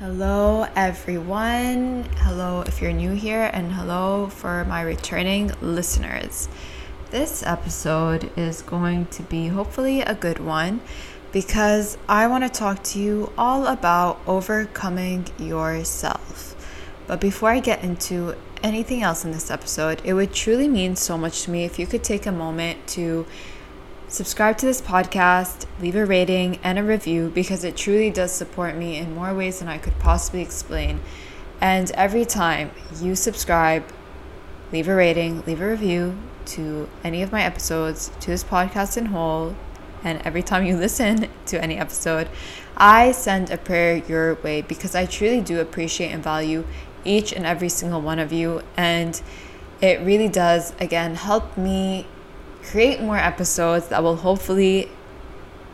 Hello, everyone. Hello, if you're new here, and hello for my returning listeners. This episode is going to be hopefully a good one because I want to talk to you all about overcoming yourself. But before I get into anything else in this episode, it would truly mean so much to me if you could take a moment to subscribe to this podcast, leave a rating and a review because it truly does support me in more ways than I could possibly explain. And every time you subscribe, leave a rating, leave a review to any of my episodes, to this podcast in whole, and every time you listen to any episode, I send a prayer your way because I truly do appreciate and value each and every single one of you. And it really does, again, help me create more episodes that will hopefully,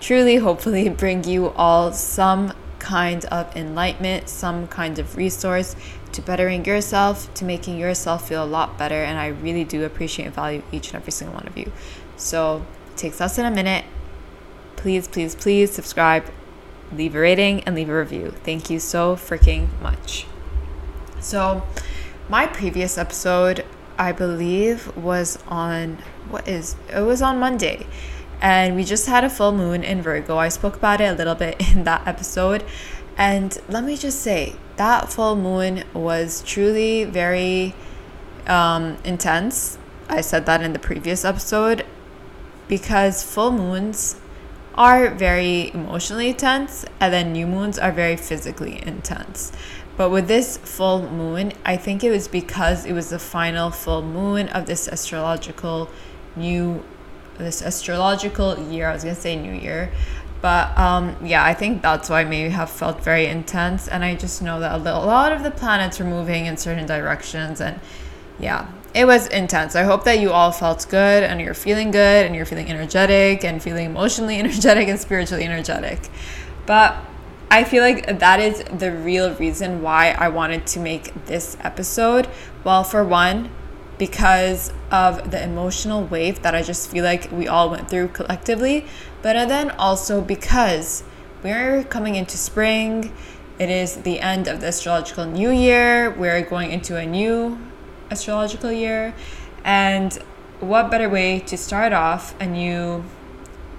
truly, hopefully bring you all some kind of enlightenment, some kind of resource to bettering yourself, to making yourself feel a lot better. And I really do appreciate and value each and every single one of you. So it takes less than a minute. Please, please, please subscribe, leave a rating, and leave a review. Thank you so freaking much. So, my previous episode, I believe, was on what is it was on Monday. And we just had a full moon in Virgo. I spoke about it a little bit in that episode. And let me just say, that full moon was truly very um, intense. I said that in the previous episode because full moons are very emotionally intense and then new moons are very physically intense. But with this full moon, I think it was because it was the final full moon of this astrological new this astrological year. I was gonna say new year. But um, yeah, I think that's why maybe have felt very intense. And I just know that a lot of the planets were moving in certain directions. And yeah, it was intense. I hope that you all felt good and you're feeling good and you're feeling energetic and feeling emotionally energetic and spiritually energetic. But I feel like that is the real reason why I wanted to make this episode. Well, for one, because of the emotional wave that I just feel like we all went through collectively, but then also because we're coming into spring. It is the end of the astrological new year. We're going into a new astrological year. And what better way to start off a new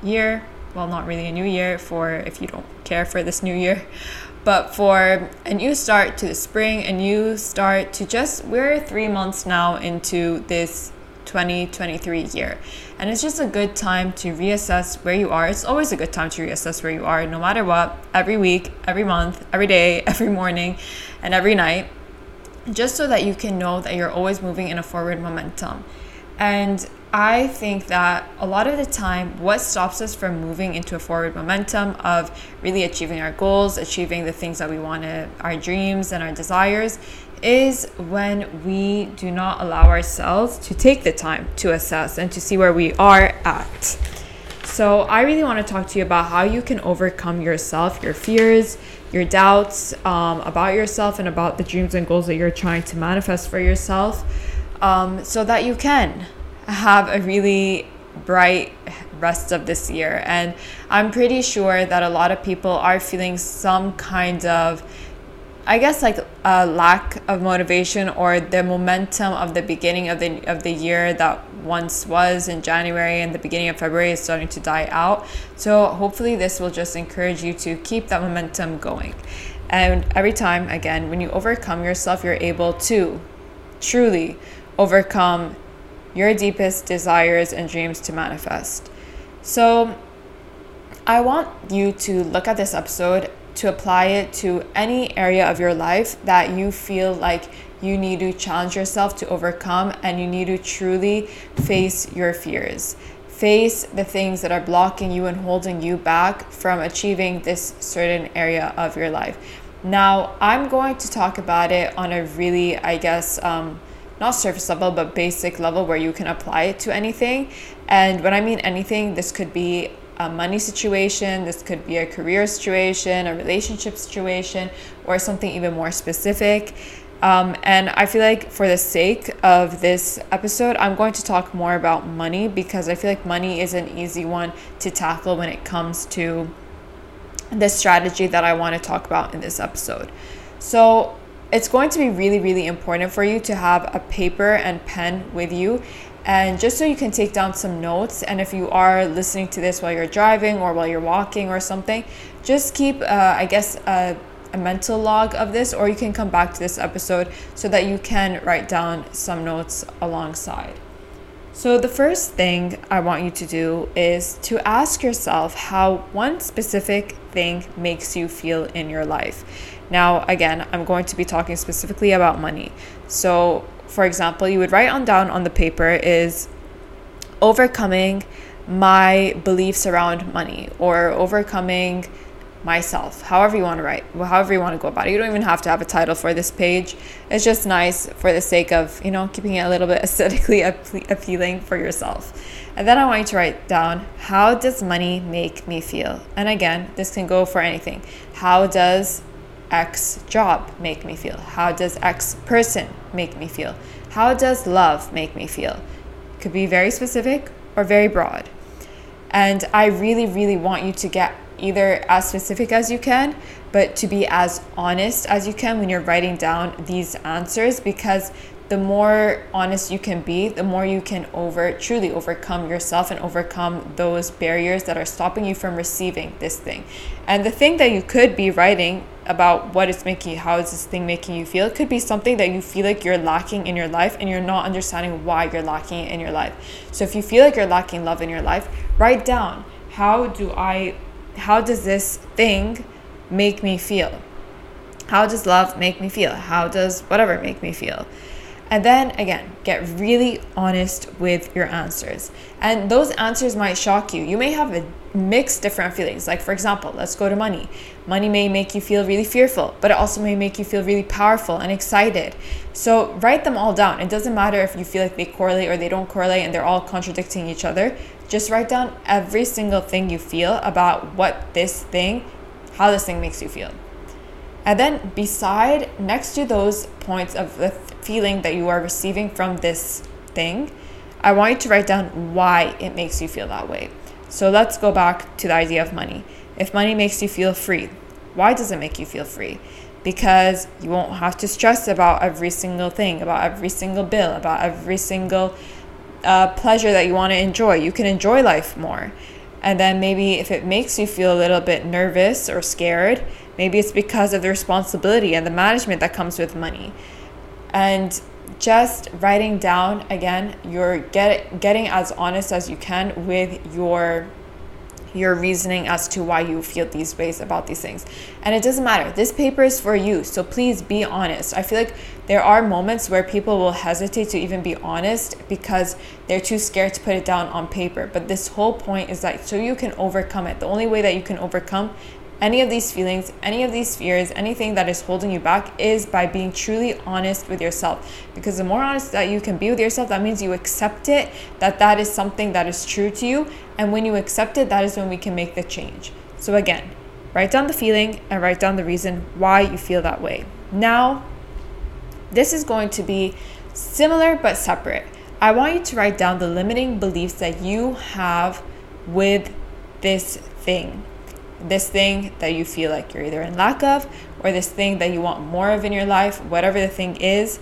year? Well, not really a new year for if you don't care for this new year, but for a new start to the spring, a new start to just, we're three months now into this 2023 year. And it's just a good time to reassess where you are. It's always a good time to reassess where you are, no matter what, every week, every month, every day, every morning, and every night, just so that you can know that you're always moving in a forward momentum. And I think that a lot of the time, what stops us from moving into a forward momentum of really achieving our goals, achieving the things that we want to, our dreams and our desires, is when we do not allow ourselves to take the time to assess and to see where we are at. So, I really want to talk to you about how you can overcome yourself, your fears, your doubts um, about yourself, and about the dreams and goals that you're trying to manifest for yourself um, so that you can have a really bright rest of this year. And I'm pretty sure that a lot of people are feeling some kind of, I guess, like a lack of motivation or the momentum of the beginning of the of the year that once was in January and the beginning of February is starting to die out. So hopefully this will just encourage you to keep that momentum going. And every time, again, when you overcome yourself, you're able to truly overcome your deepest desires and dreams to manifest. So, I want you to look at this episode to apply it to any area of your life that you feel like you need to challenge yourself to overcome and you need to truly face your fears. Face the things that are blocking you and holding you back from achieving this certain area of your life. Now, I'm going to talk about it on a really, I guess, um, not surface level, but basic level where you can apply it to anything. And when I mean anything, this could be a money situation, this could be a career situation, a relationship situation, or something even more specific. Um, and I feel like for the sake of this episode, I'm going to talk more about money because I feel like money is an easy one to tackle when it comes to the strategy that I want to talk about in this episode. So, it's going to be really, really important for you to have a paper and pen with you. And just so you can take down some notes, and if you are listening to this while you're driving or while you're walking or something, just keep, uh, I guess, a, a mental log of this, or you can come back to this episode so that you can write down some notes alongside. So, the first thing I want you to do is to ask yourself how one specific thing makes you feel in your life. Now, again, I'm going to be talking specifically about money. So, for example, you would write on down on the paper is overcoming my beliefs around money or overcoming myself, however you want to write, however you want to go about it. You don't even have to have a title for this page. It's just nice for the sake of, you know, keeping it a little bit aesthetically appealing for yourself. And then I want you to write down how does money make me feel? And again, this can go for anything. How does X job make me feel? How does X person make me feel? How does love make me feel? Could be very specific or very broad. And I really, really want you to get either as specific as you can, but to be as honest as you can when you're writing down these answers because the more honest you can be, the more you can over truly overcome yourself and overcome those barriers that are stopping you from receiving this thing. And the thing that you could be writing about what it's making you, how is this thing making you feel, it could be something that you feel like you're lacking in your life and you're not understanding why you're lacking it in your life. So if you feel like you're lacking love in your life, write down how do I how does this thing make me feel? How does love make me feel? How does whatever make me feel? And then again, get really honest with your answers. And those answers might shock you. You may have a mixed different feelings. Like, for example, let's go to money. Money may make you feel really fearful, but it also may make you feel really powerful and excited. So, write them all down. It doesn't matter if you feel like they correlate or they don't correlate and they're all contradicting each other. Just write down every single thing you feel about what this thing, how this thing makes you feel. And then, beside, next to those points of the feeling that you are receiving from this thing, I want you to write down why it makes you feel that way. So let's go back to the idea of money. If money makes you feel free, why does it make you feel free? Because you won't have to stress about every single thing, about every single bill, about every single uh, pleasure that you want to enjoy. You can enjoy life more. And then maybe if it makes you feel a little bit nervous or scared, maybe it's because of the responsibility and the management that comes with money. And just writing down again, you're get, getting as honest as you can with your your reasoning as to why you feel these ways about these things. And it doesn't matter. This paper is for you. So please be honest. I feel like there are moments where people will hesitate to even be honest because they're too scared to put it down on paper. But this whole point is that so you can overcome it. The only way that you can overcome any of these feelings, any of these fears, anything that is holding you back is by being truly honest with yourself. Because the more honest that you can be with yourself, that means you accept it, that that is something that is true to you. And when you accept it, that is when we can make the change. So, again, write down the feeling and write down the reason why you feel that way. Now, this is going to be similar but separate. I want you to write down the limiting beliefs that you have with this thing this thing that you feel like you're either in lack of or this thing that you want more of in your life, whatever the thing is.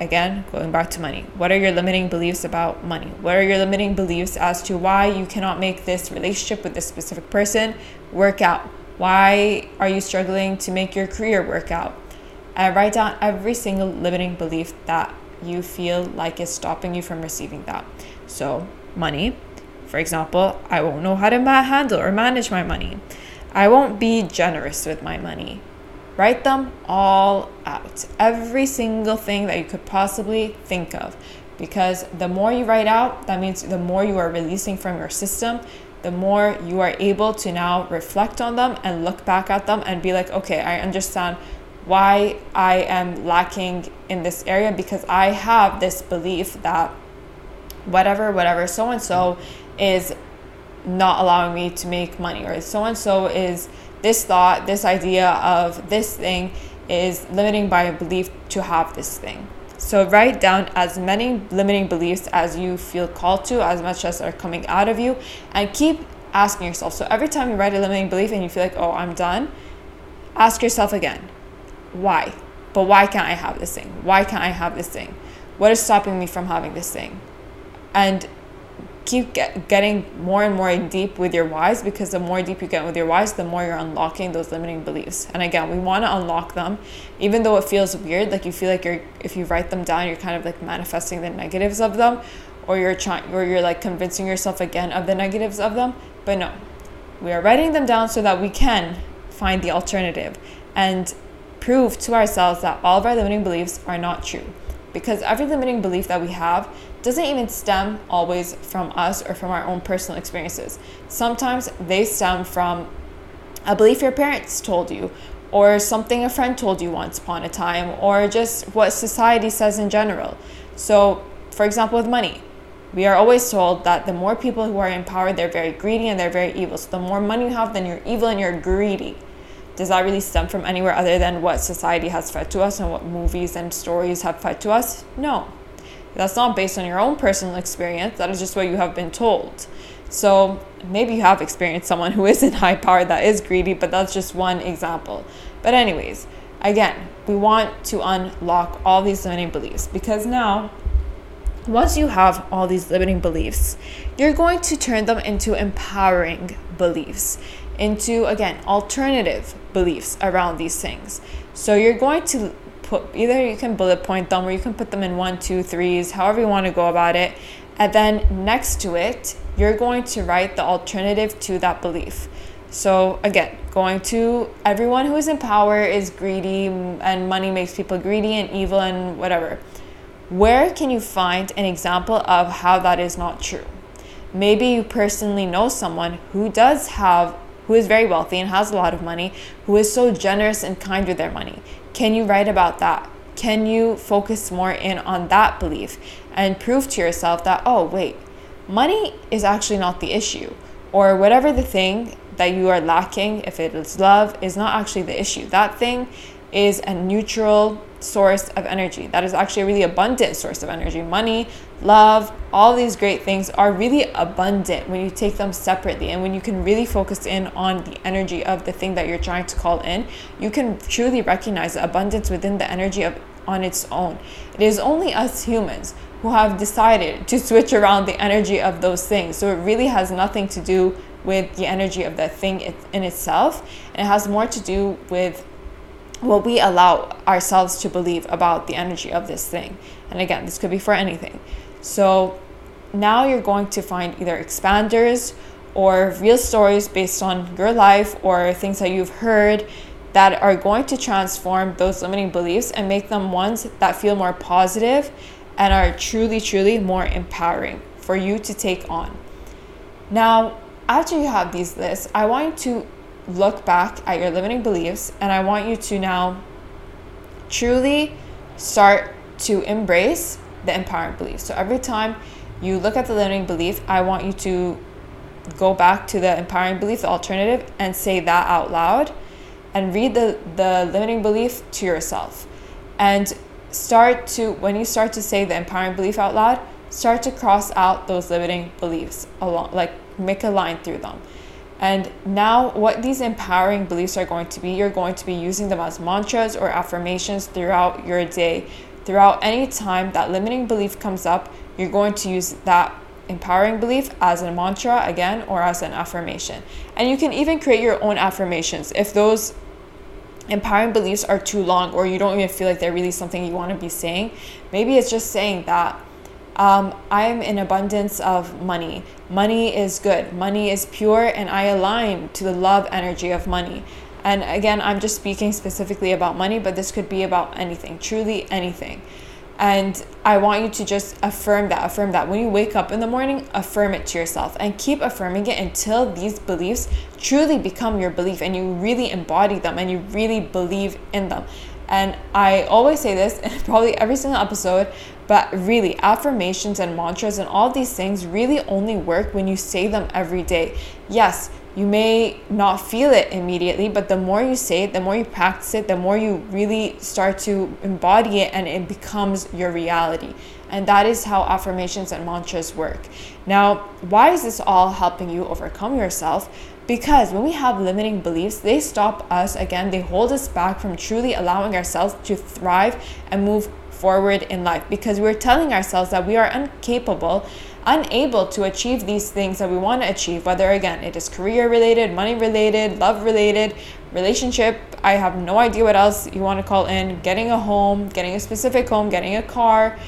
Again, going back to money. What are your limiting beliefs about money? What are your limiting beliefs as to why you cannot make this relationship with this specific person work out? Why are you struggling to make your career work out? And write down every single limiting belief that you feel like is stopping you from receiving that. So, money, for example, I won't know how to ma- handle or manage my money. I won't be generous with my money. Write them all out. Every single thing that you could possibly think of. Because the more you write out, that means the more you are releasing from your system, the more you are able to now reflect on them and look back at them and be like, okay, I understand why I am lacking in this area because I have this belief that whatever, whatever, so and so is not allowing me to make money or so and so is this thought this idea of this thing is limiting a belief to have this thing so write down as many limiting beliefs as you feel called to as much as are coming out of you and keep asking yourself. So every time you write a limiting belief and you feel like, oh, I'm done, ask yourself again, why? But why can't I have this thing? Why can't I have this thing? What is stopping me from having this thing? And keep get, getting more and more deep with your whys because the more deep you get with your whys, the more you're unlocking those limiting beliefs. And again, we want to unlock them, even though it feels weird. Like you feel like you're, if you write them down, you're kind of like manifesting the negatives of them, or you're trying, or you're like convincing yourself again of the negatives of them. But no, we are writing them down so that we can find the alternative and prove to ourselves that all of our limiting beliefs are not true. Because every limiting belief that we have doesn't even stem always from us or from our own personal experiences. Sometimes they stem from a belief your parents told you, or something a friend told you once upon a time, or just what society says in general. So, for example, with money, we are always told that the more people who are in power, they're very greedy and they're very evil. So, the more money you have, then you're evil and you're greedy does that really stem from anywhere other than what society has fed to us and what movies and stories have fed to us? No. That's not based on your own personal experience. That is just what you have been told. So maybe you have experienced someone who is in high power that is greedy, but that's just one example. But, anyways, again, we want to unlock all these limiting beliefs because now, once you have all these limiting beliefs, you're going to turn them into empowering beliefs into again alternative beliefs around these things. So you're going to put either you can bullet point them or you can put them in one, two, threes, however you want to go about it. And then next to it, you're going to write the alternative to that belief. So again, going to everyone who is in power is greedy and money makes people greedy and evil and whatever. Where can you find an example of how that is not true? Maybe you personally know someone who does have who is very wealthy and has a lot of money, who is so generous and kind with their money? Can you write about that? Can you focus more in on that belief and prove to yourself that, oh, wait, money is actually not the issue? Or whatever the thing that you are lacking, if it is love, is not actually the issue. That thing is a neutral source of energy. That is actually a really abundant source of energy. Money, love, all these great things are really abundant when you take them separately and when you can really focus in on the energy of the thing that you're trying to call in, you can truly recognize abundance within the energy of on its own. It is only us humans who have decided to switch around the energy of those things. So it really has nothing to do with the energy of that thing in itself, and it has more to do with what we allow ourselves to believe about the energy of this thing. And again, this could be for anything. So now you're going to find either expanders or real stories based on your life or things that you've heard that are going to transform those limiting beliefs and make them ones that feel more positive and are truly, truly more empowering for you to take on. Now, after you have these lists, I want you to look back at your limiting beliefs and I want you to now truly start to embrace the empowering beliefs. So every time you look at the limiting belief, I want you to go back to the empowering belief, the alternative, and say that out loud and read the, the limiting belief to yourself. And start to, when you start to say the empowering belief out loud, start to cross out those limiting beliefs along, like make a line through them. And now, what these empowering beliefs are going to be, you're going to be using them as mantras or affirmations throughout your day. Throughout any time that limiting belief comes up, you're going to use that empowering belief as a mantra again or as an affirmation. And you can even create your own affirmations if those empowering beliefs are too long or you don't even feel like they're really something you want to be saying. Maybe it's just saying that um, I'm in abundance of money. Money is good. Money is pure, and I align to the love energy of money. And again, I'm just speaking specifically about money, but this could be about anything, truly anything. And I want you to just affirm that, affirm that. When you wake up in the morning, affirm it to yourself and keep affirming it until these beliefs truly become your belief and you really embody them and you really believe in them. And I always say this in probably every single episode, but really, affirmations and mantras and all these things really only work when you say them every day. Yes, You may not feel it immediately, but the more you say it, the more you practice it, the more you really start to embody it and it becomes your reality. And that is how affirmations and mantras work. Now, why is this all helping you overcome yourself? Because when we have limiting beliefs, they stop us again, they hold us back from truly allowing ourselves to thrive and move forward in life because we're telling ourselves that we are incapable unable to achieve these things that we want to achieve, whether again it is career related, money related, love related, relationship, I have no idea what else you want to call in, getting a home, getting a specific home, getting a car,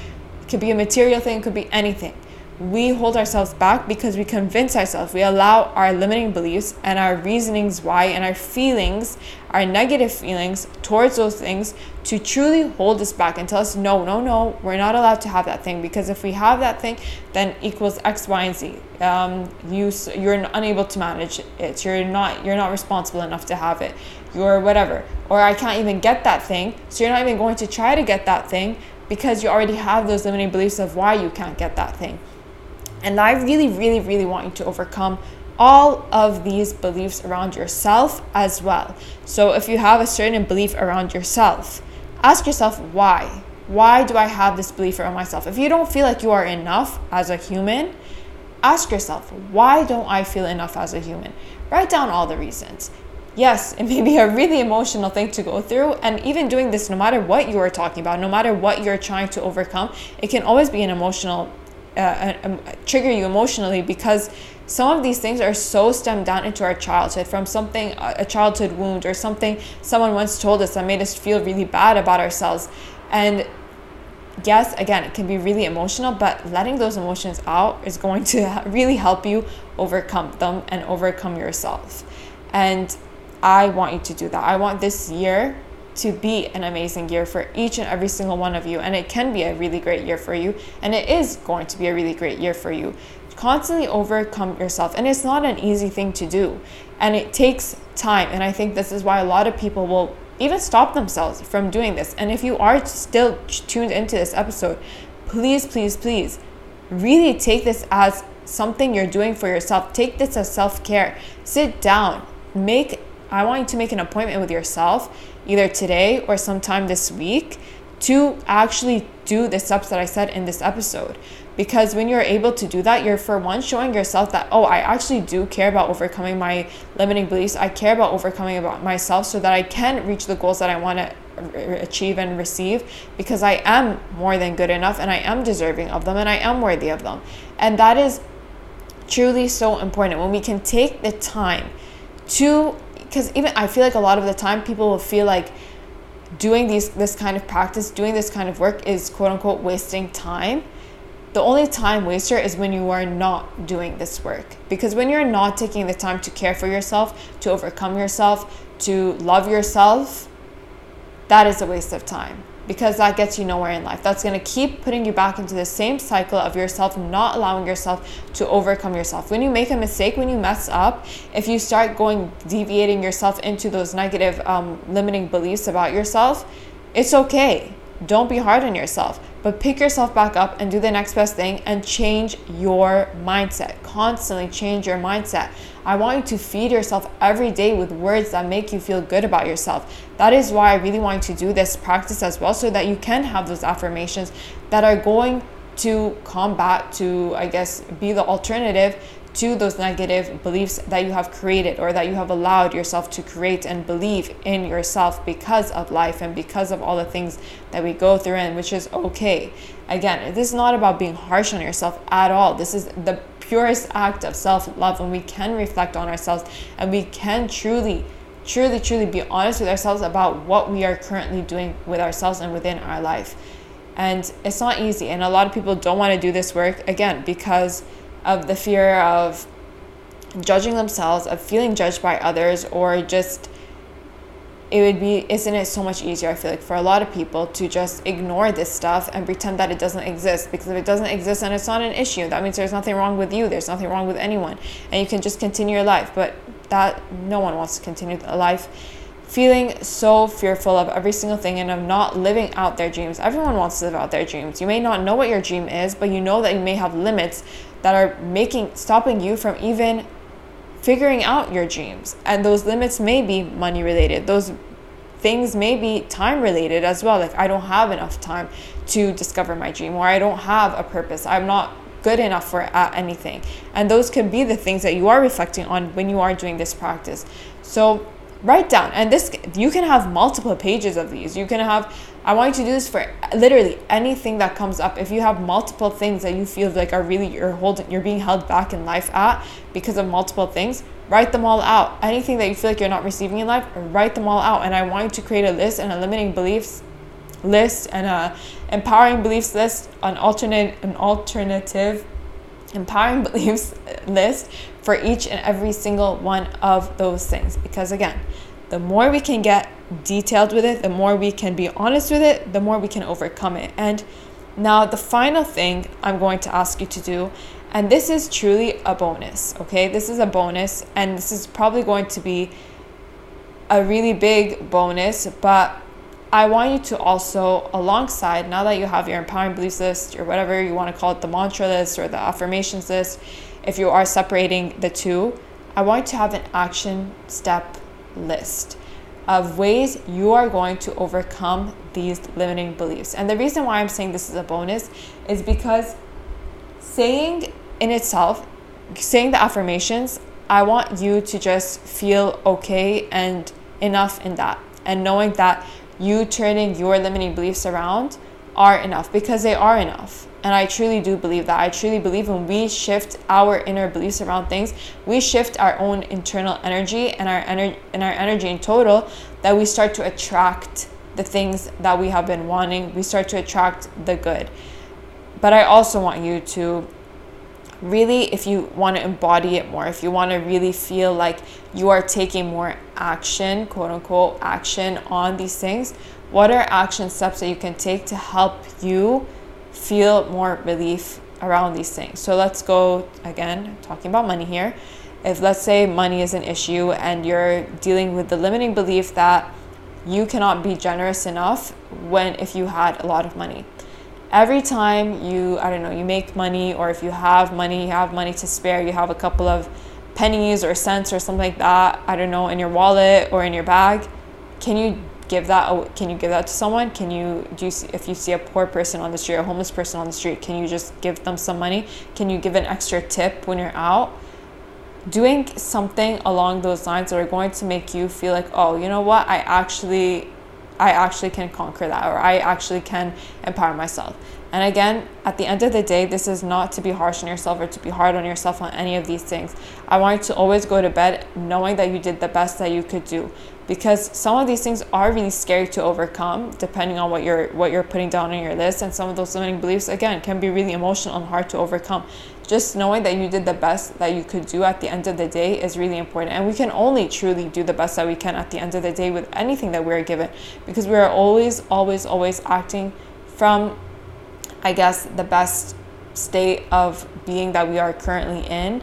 it could be a material thing, It could be anything we hold ourselves back because we convince ourselves, we allow our limiting beliefs and our reasonings why and our feelings, our negative feelings towards those things to truly hold us back and tell us, no, no, no, we're not allowed to have that thing because if we have that thing, then equals X, Y, and Z. Um, you, you're unable to manage it. You're not, you're not responsible enough to have it. You're whatever. Or I can't even get that thing. So you're not even going to try to get that thing because you already have those limiting beliefs of why you can't get that thing. And I really, really, really want you to overcome all of these beliefs around yourself as well. So if you have a certain belief around yourself, ask yourself why. Why do I have this belief around myself? If you don't feel like you are enough as a human, ask yourself, why don't I feel enough as a human? Write down all the reasons. Yes, it may be a really emotional thing to go through. And even doing this, no matter what you are talking about, no matter what you're trying to overcome, it can always be an emotional uh, um, trigger you emotionally because some of these things are so stemmed down into our childhood from something a childhood wound or something someone once told us that made us feel really bad about ourselves. And yes again it can be really emotional but letting those emotions out is going to really help you overcome them and overcome yourself. And i want you to do that. I want this year to be an amazing year for each and every single one of you. And it can be a really great year for you. And it is going to be a really great year for you. Constantly overcome yourself. And it's not an easy thing to do. And it takes time. And I think this is why a lot of people will even stop themselves from doing this. And if you are still tuned into this episode, please, please, please really take this as something you're doing for yourself. Take this as self care. Sit down. Make I want you to make an appointment with yourself either today or sometime this week to actually do the steps that I said in this episode. Because when you're able to do that, you're for one showing yourself that, oh, I actually do care about overcoming my limiting beliefs. I care about overcoming about myself so that I can reach the goals that I want to achieve and receive because I am more than good enough and I am deserving of them and I am worthy of them. And that is truly so important when we can take the time to because even I feel like a lot of the time people will feel like doing these this kind of practice, doing this kind of work is quote unquote wasting time. The only time waster is when you are not doing this work. Because when you're not taking the time to care for yourself, to overcome yourself, to love yourself, that is a waste of time because that gets you nowhere in life. That's going to keep putting you back into the same cycle of yourself not allowing yourself to overcome yourself. When you make a mistake, when you mess up, if you start going deviating yourself into those negative um, limiting beliefs about yourself, it's okay. Don't be hard on yourself, but pick yourself back up and do the next best thing and change your mindset. Constantly change your mindset. I want you to feed yourself every day with words that make you feel good about yourself. That is why I really want you to do this practice as well so that you can have those affirmations that are going to combat, to, I guess, be the alternative to those negative beliefs that you have created or that you have allowed yourself to create and believe in yourself because of life and because of all the things that we go through and which is okay. Again, this is not about being harsh on yourself at all. This is the purest act of self-love when we can reflect on ourselves and we can truly truly truly be honest with ourselves about what we are currently doing with ourselves and within our life. And it's not easy and a lot of people don't want to do this work again because of the fear of judging themselves, of feeling judged by others, or just it would be isn't it so much easier i feel like for a lot of people to just ignore this stuff and pretend that it doesn't exist? Because if it doesn't exist and it's not an issue. That means there's nothing wrong with you. There's nothing wrong with anyone. And you can just continue your life. But that no one wants to continue a life feeling so fearful of every single thing and of not living out their dreams. Everyone wants to live out their dreams. You may not know what your dream is but you know that you may have limits that are making stopping you from even figuring out your dreams. And those limits may be money related. Those things may be time related as well. Like I don't have enough time to discover my dream or I don't have a purpose. I'm not good enough for anything. And those could be the things that you are reflecting on when you are doing this practice. So write down and this you can have multiple pages of these you can have i want you to do this for literally anything that comes up. If you have multiple things that you feel like are really you're holding you're being held back in life at because of multiple things write them all out. Anything that you feel like you're not receiving in life write them all out. And i want you to create a list and a limiting beliefs list and a empowering beliefs list an alternate an alternative empowering beliefs list for each and every single one of those things. Because again, the more we can get detailed with it, the more we can be honest with it, the more we can overcome it. And now, the final thing I'm going to ask you to do, and this is truly a bonus, okay? This is a bonus, and this is probably going to be a really big bonus, but I want you to also, alongside, now that you have your empowering beliefs list or whatever you want to call it, the mantra list or the affirmations list, if you are separating the two, I want you to have an action step list of ways you are going to overcome these limiting beliefs. And the reason why I'm saying this is a bonus is because saying in itself, saying the affirmations, I want you to just feel okay and enough in that. And knowing that you turning your limiting beliefs around are enough because they are enough. And I truly do believe that. I truly believe when we shift our inner beliefs around things, we shift our own internal energy and our energy and our energy in total, that we start to attract the things that we have been wanting. We start to attract the good. But I also want you to really, if you want to embody it more, if you want to really feel like you are taking more action, quote unquote, action on these things, what are action steps that you can take to help you feel more relief around these things? So let's go again, talking about money here. If let's say money is an issue and you're dealing with the limiting belief that you cannot be generous enough when if you had a lot of money every time you i don't know you make money or if you have money you have money to spare you have a couple of pennies or cents or something like that i don't know in your wallet or in your bag can you give that can you give that to someone? Can you do you see, if you see a poor person on the street a homeless person on the street can you just give them some money? Can you give an extra tip when you're out? Doing something along those lines that are going to make you feel like oh you know what? I actually I actually can conquer that or I actually can empower myself. And again, at the end of the day, this is not to be harsh on yourself or to be hard on yourself on any of these things. I want you to always go to bed knowing that you did the best that you could do because some of these things are really scary to overcome depending on what you're what you're putting down on your list and some of those limiting beliefs again can be really emotional and hard to overcome just knowing that you did the best that you could do at the end of the day is really important. And we can only truly do the best that we can at the end of the day with anything that we're given because we are always, always, always acting from, I guess, the best state of being that we are currently in.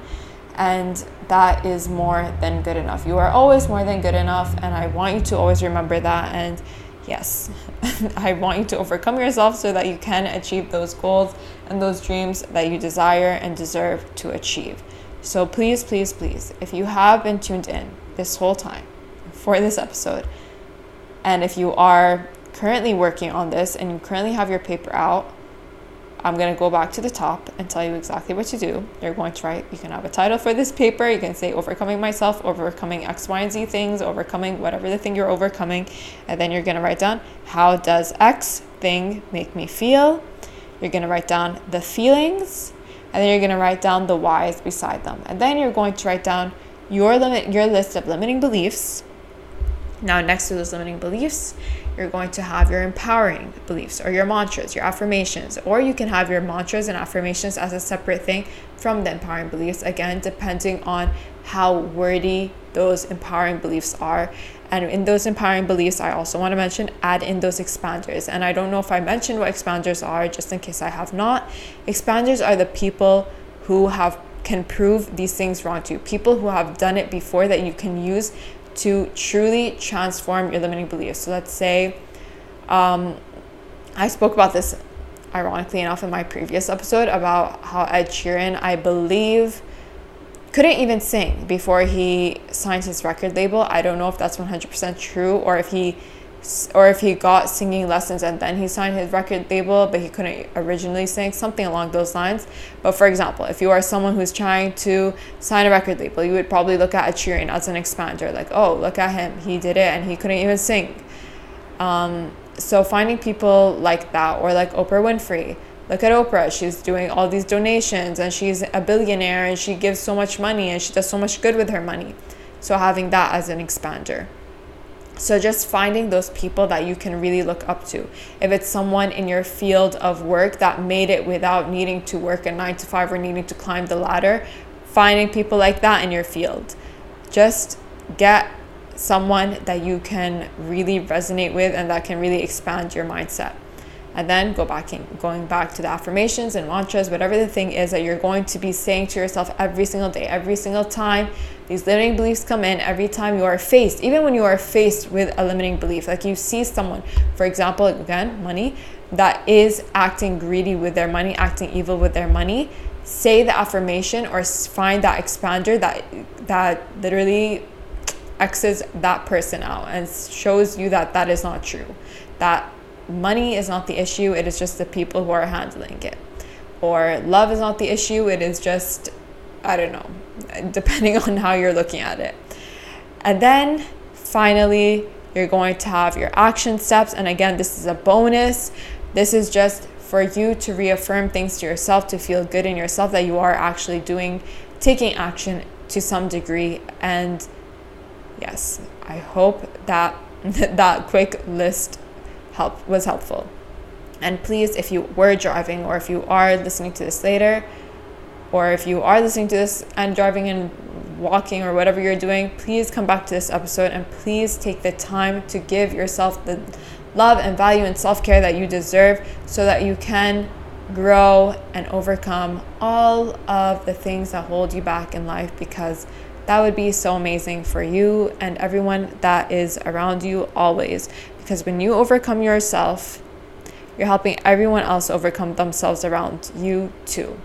And that is more than good enough. You are always more than good enough. And I want you to always remember that. And yes, I want you to overcome yourself so that you can achieve those goals and those dreams that you desire and deserve to achieve. So please, please, please, if you have been tuned in this whole time for this episode, and if you are currently working on this and you currently have your paper out, I'm going to go back to the top and tell you exactly what to do. You're going to write, you can have a title for this paper. You can say overcoming myself, overcoming X, Y, and Z things, overcoming whatever the thing you're overcoming. And then you're going to write down, how does X thing make me feel? You're going to write down the feelings. And then you're going to write down the whys beside them. And then you're going to write down your limit, your list of limiting beliefs. Now, next to those limiting beliefs, you're going to have your empowering beliefs or your mantras, your affirmations, or you can have your mantras and affirmations as a separate thing from the empowering beliefs, again, depending on how wordy those empowering beliefs are. And in those empowering beliefs, I also want to mention add in those expanders. And I don't know if I mentioned what expanders are, just in case I have not. Expanders are the people who have can prove these things wrong to you, people who have done it before that you can use to truly transform your limiting beliefs. So let's say um, I spoke about this ironically enough in my previous episode about how Ed Sheeran, I believe, couldn't even sing before he signed his record label. I don't know if that's 100% true or if he or if he got singing lessons and then he signed his record label but he couldn't originally sing something along those lines. But for example if you are someone who's trying to sign a record label you would probably look at Sheeran as an expander like oh look at him he did it and he couldn't even sing. Um, so finding people like that or like Oprah Winfrey look at Oprah she's doing all these donations and she's a billionaire and she gives so much money and she does so much good with her money. So having that as an expander so, just finding those people that you can really look up to. If it's someone in your field of work that made it without needing to work a nine to five or needing to climb the ladder, finding people like that in your field. Just get someone that you can really resonate with and that can really expand your mindset and then go back in, going back to the affirmations and mantras whatever the thing is that you're going to be saying to yourself every single day every single time these limiting beliefs come in every time you are faced even when you are faced with a limiting belief like you see someone for example again money that is acting greedy with their money acting evil with their money say the affirmation or find that expander that that literally x's that person out and shows you that that is not true that money is not the issue, it is just the people who are handling it. Or love is not the issue, it is just, I don't know, depending on how you're looking at it. And then finally, you're going to have your action steps. And again, this is a bonus. This is just for you to reaffirm things to yourself, to feel good in yourself that you are actually doing, taking action to some degree. And yes, I hope that that quick list help was helpful. And please, if you were driving or if you are listening to this later, or if you are listening to this and driving and walking or whatever you're doing, please come back to this episode and please take the time to give yourself the love and value and self care that you deserve so that you can grow and overcome all of the things that hold you back in life because that would be so amazing for you and everyone that is around you always. Because when you overcome yourself, you're helping everyone else overcome themselves around you too.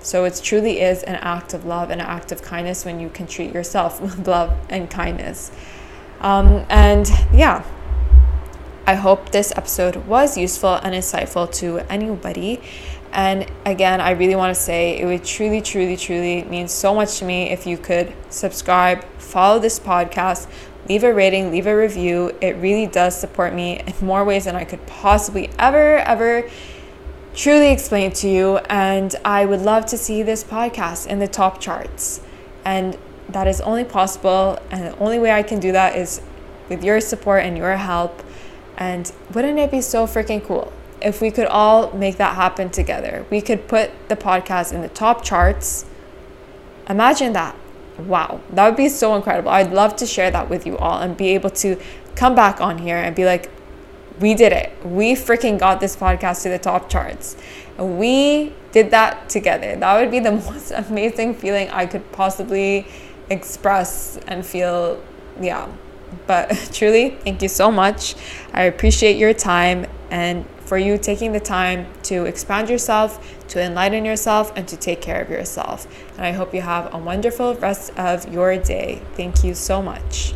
So it truly is an act of love and an act of kindness when you can treat yourself with love and kindness. Um, and yeah, I hope this episode was useful and insightful to anybody. And again, I really want to say it would truly, truly, truly mean so much to me if you could subscribe, follow this podcast, leave a rating, leave a review. It really does support me in more ways than I could possibly ever, ever truly explain to you. And I would love to see this podcast in the top charts. And that is only possible. And the only way I can do that is with your support and your help. And wouldn't it be so freaking cool if we could all make that happen together? We could put the podcast in the top charts. Imagine that wow, that would be so incredible. I'd love to share that with you all and be able to come back on here and be like, we did it. We freaking got this podcast to the top charts. We did that together. That would be the most amazing feeling I could possibly express and feel. Yeah. But truly, thank you so much. I appreciate your time and for you taking the time to expand yourself, to enlighten yourself, and to take care of yourself. And I hope you have a wonderful rest of your day. Thank you so much.